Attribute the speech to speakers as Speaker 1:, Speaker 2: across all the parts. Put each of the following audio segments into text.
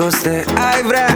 Speaker 1: dragoste. Ai vrea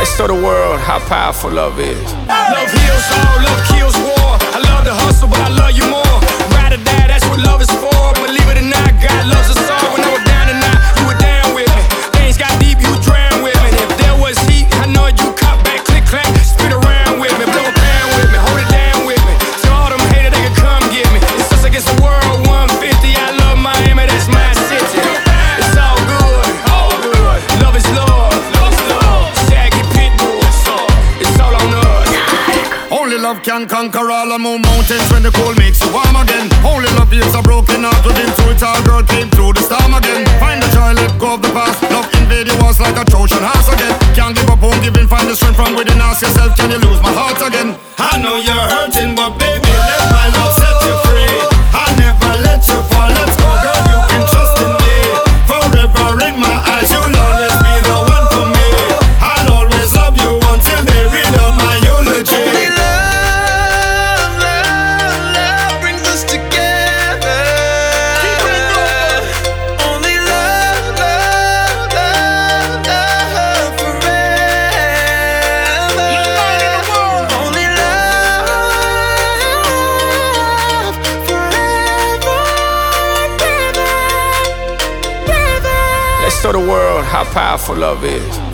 Speaker 2: Let's show the world how powerful love is. Love heals all, love kills war. I love the hustle, but I love you more. Ride or die, that's what love
Speaker 3: is for. Believe it or not, God loves us all. When I was down and out, you were and conquer all the move mountains when the cold makes you warm again. Only love is a broken heart within through it all, girl came through the storm again. Find the joy, let go of the past. Love invade the once like a Trojan horse again. Can't give up, won't give in. Find the strength from within. Ask yourself, can you lose my heart again? I know you're hurting, but baby, let my love set you free. I never let you fall. Let's go, girl. You can trust in me. Forever in my eyes, you. for love
Speaker 4: is.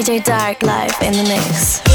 Speaker 5: DJ Dark
Speaker 6: Life in the mix.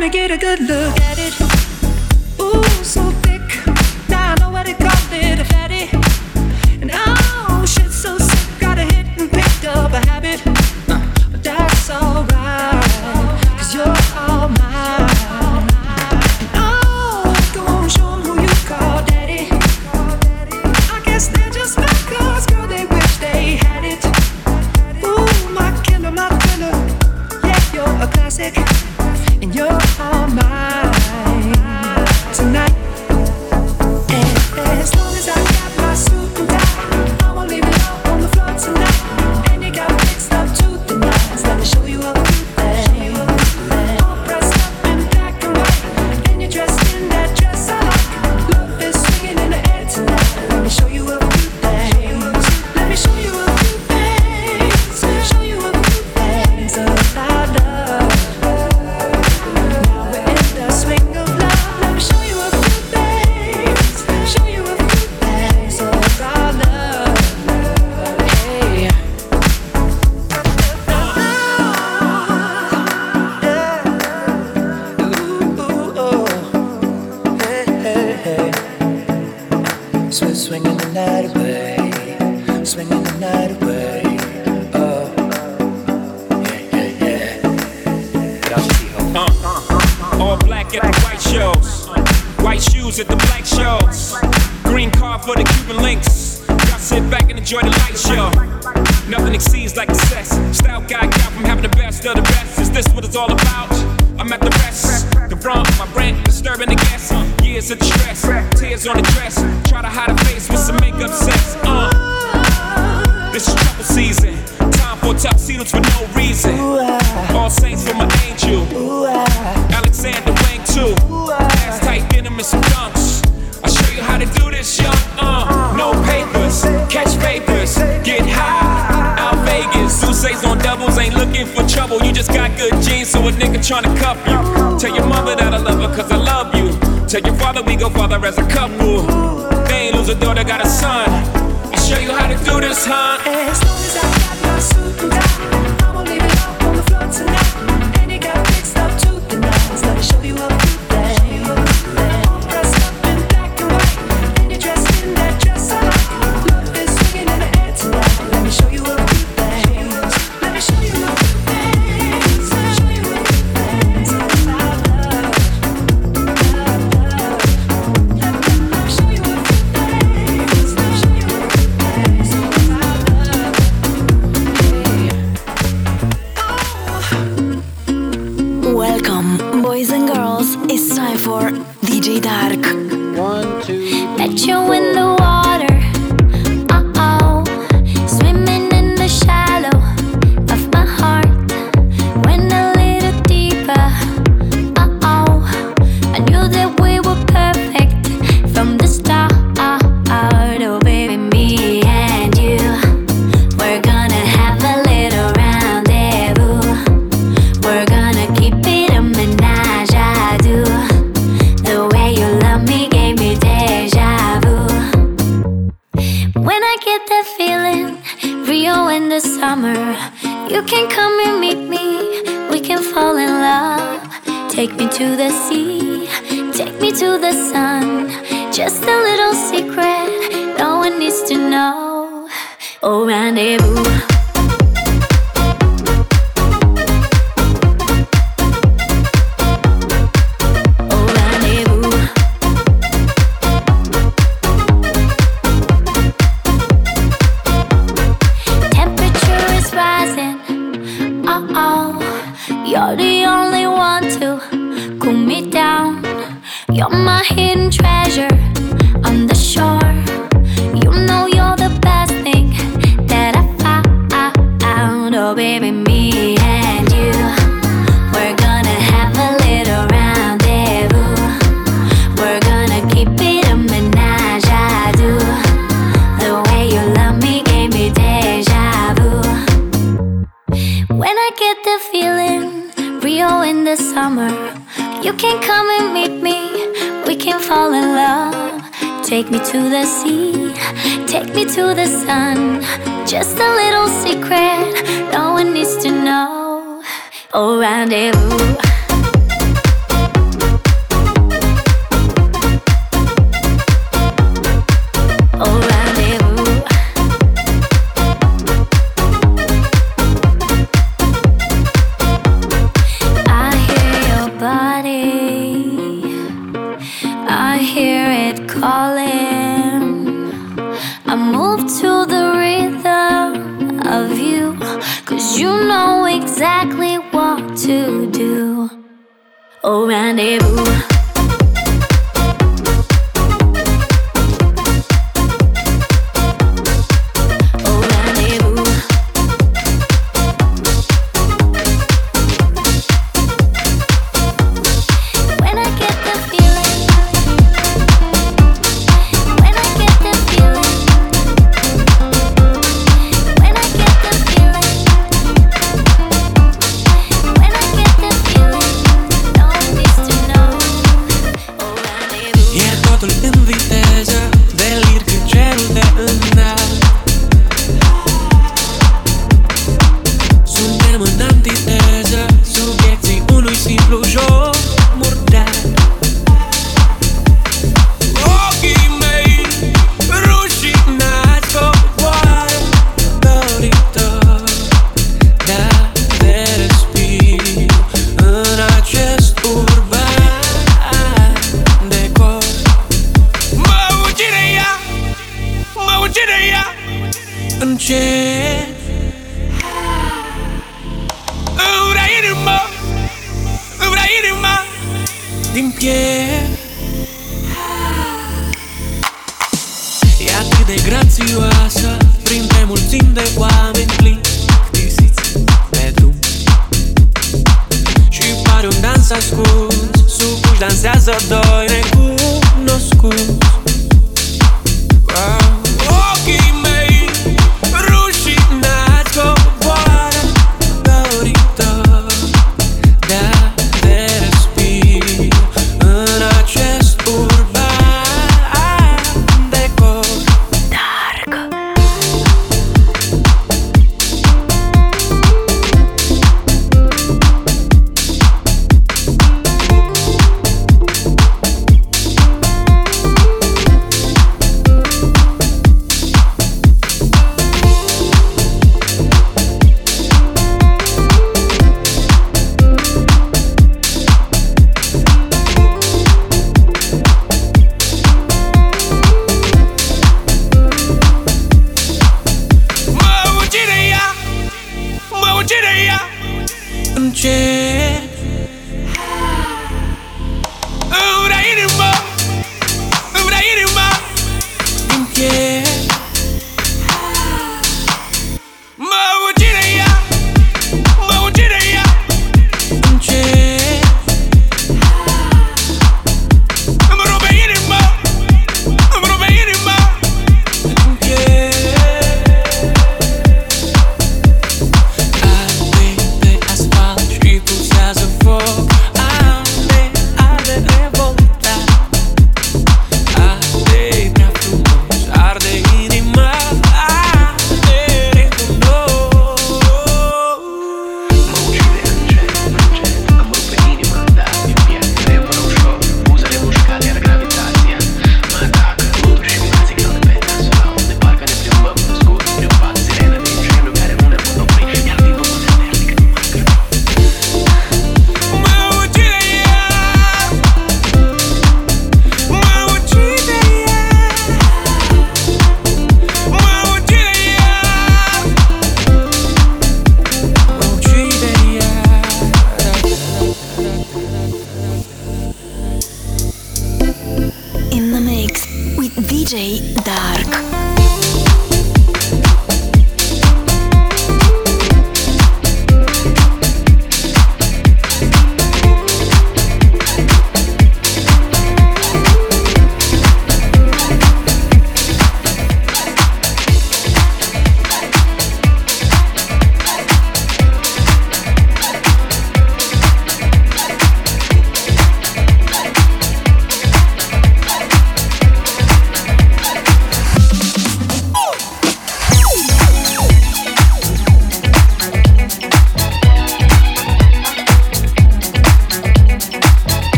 Speaker 6: trying to get a good look. a nigga trying to cuff you. Tell your mother that I love her cause I
Speaker 7: love you. Tell your father we go father
Speaker 8: as a couple. They ain't lose a daughter, got a
Speaker 9: son. I'll show
Speaker 6: you how to do this, huh? As long as I Take me to the
Speaker 10: sea, take me to the sun. Just a little secret, no one needs to know. Oh, rendezvous. Just a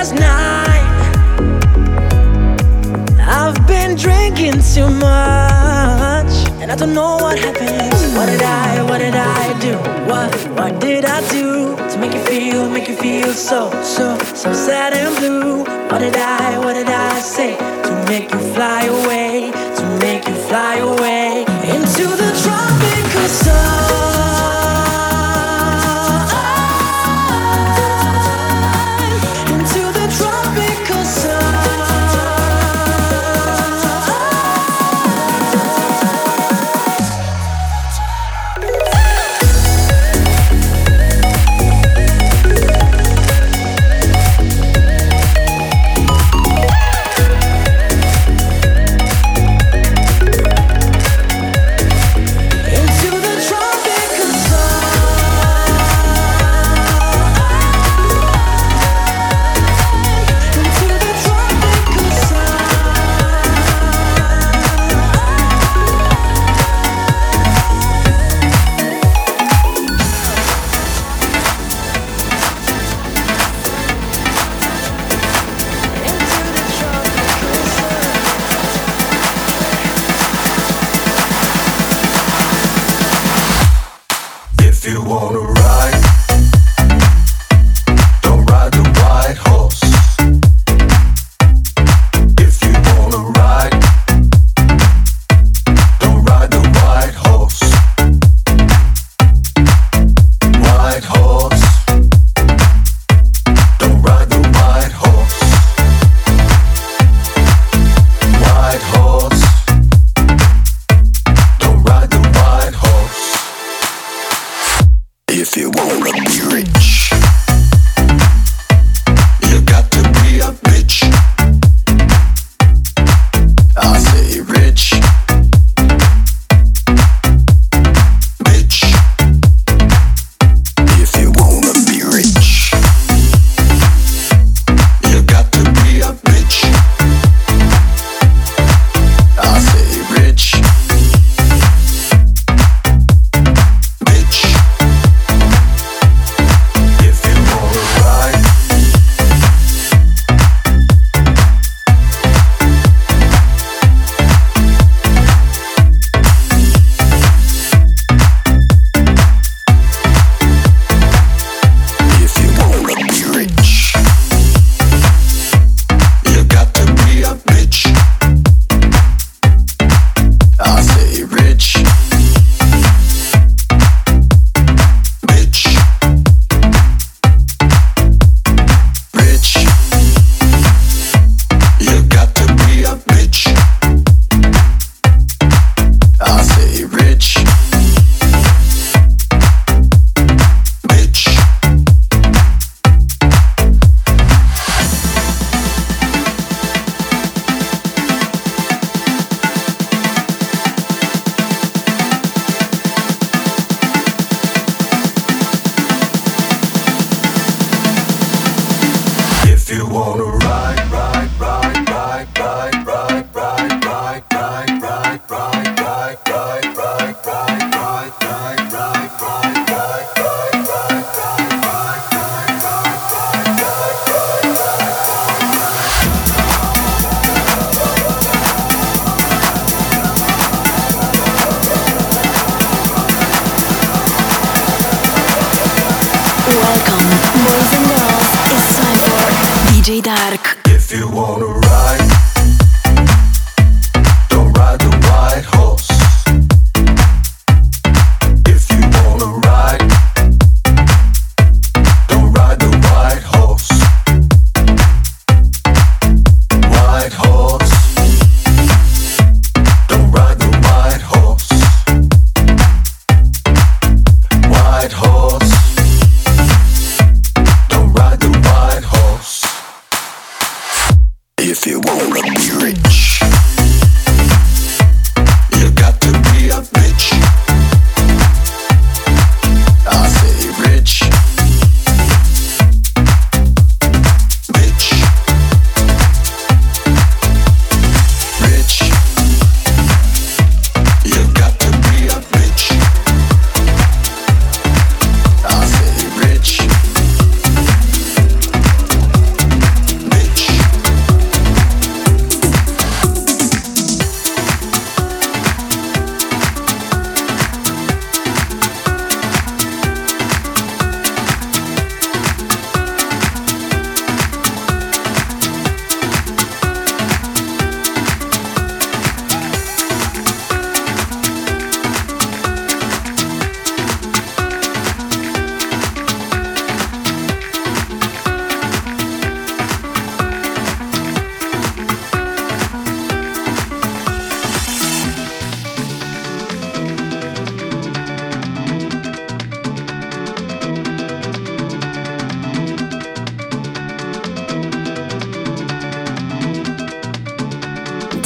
Speaker 11: last night. I've been drinking too much, and I don't know what happened. What did I, what did I do? What, what did I do to make you feel, make you feel so, so, so sad and blue? What did I, what did I say to make you fly away, to make you fly away into the tropical sun?
Speaker 5: Europe. Dark.
Speaker 12: If you wanna ride.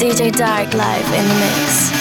Speaker 5: DJ Dark live in the mix.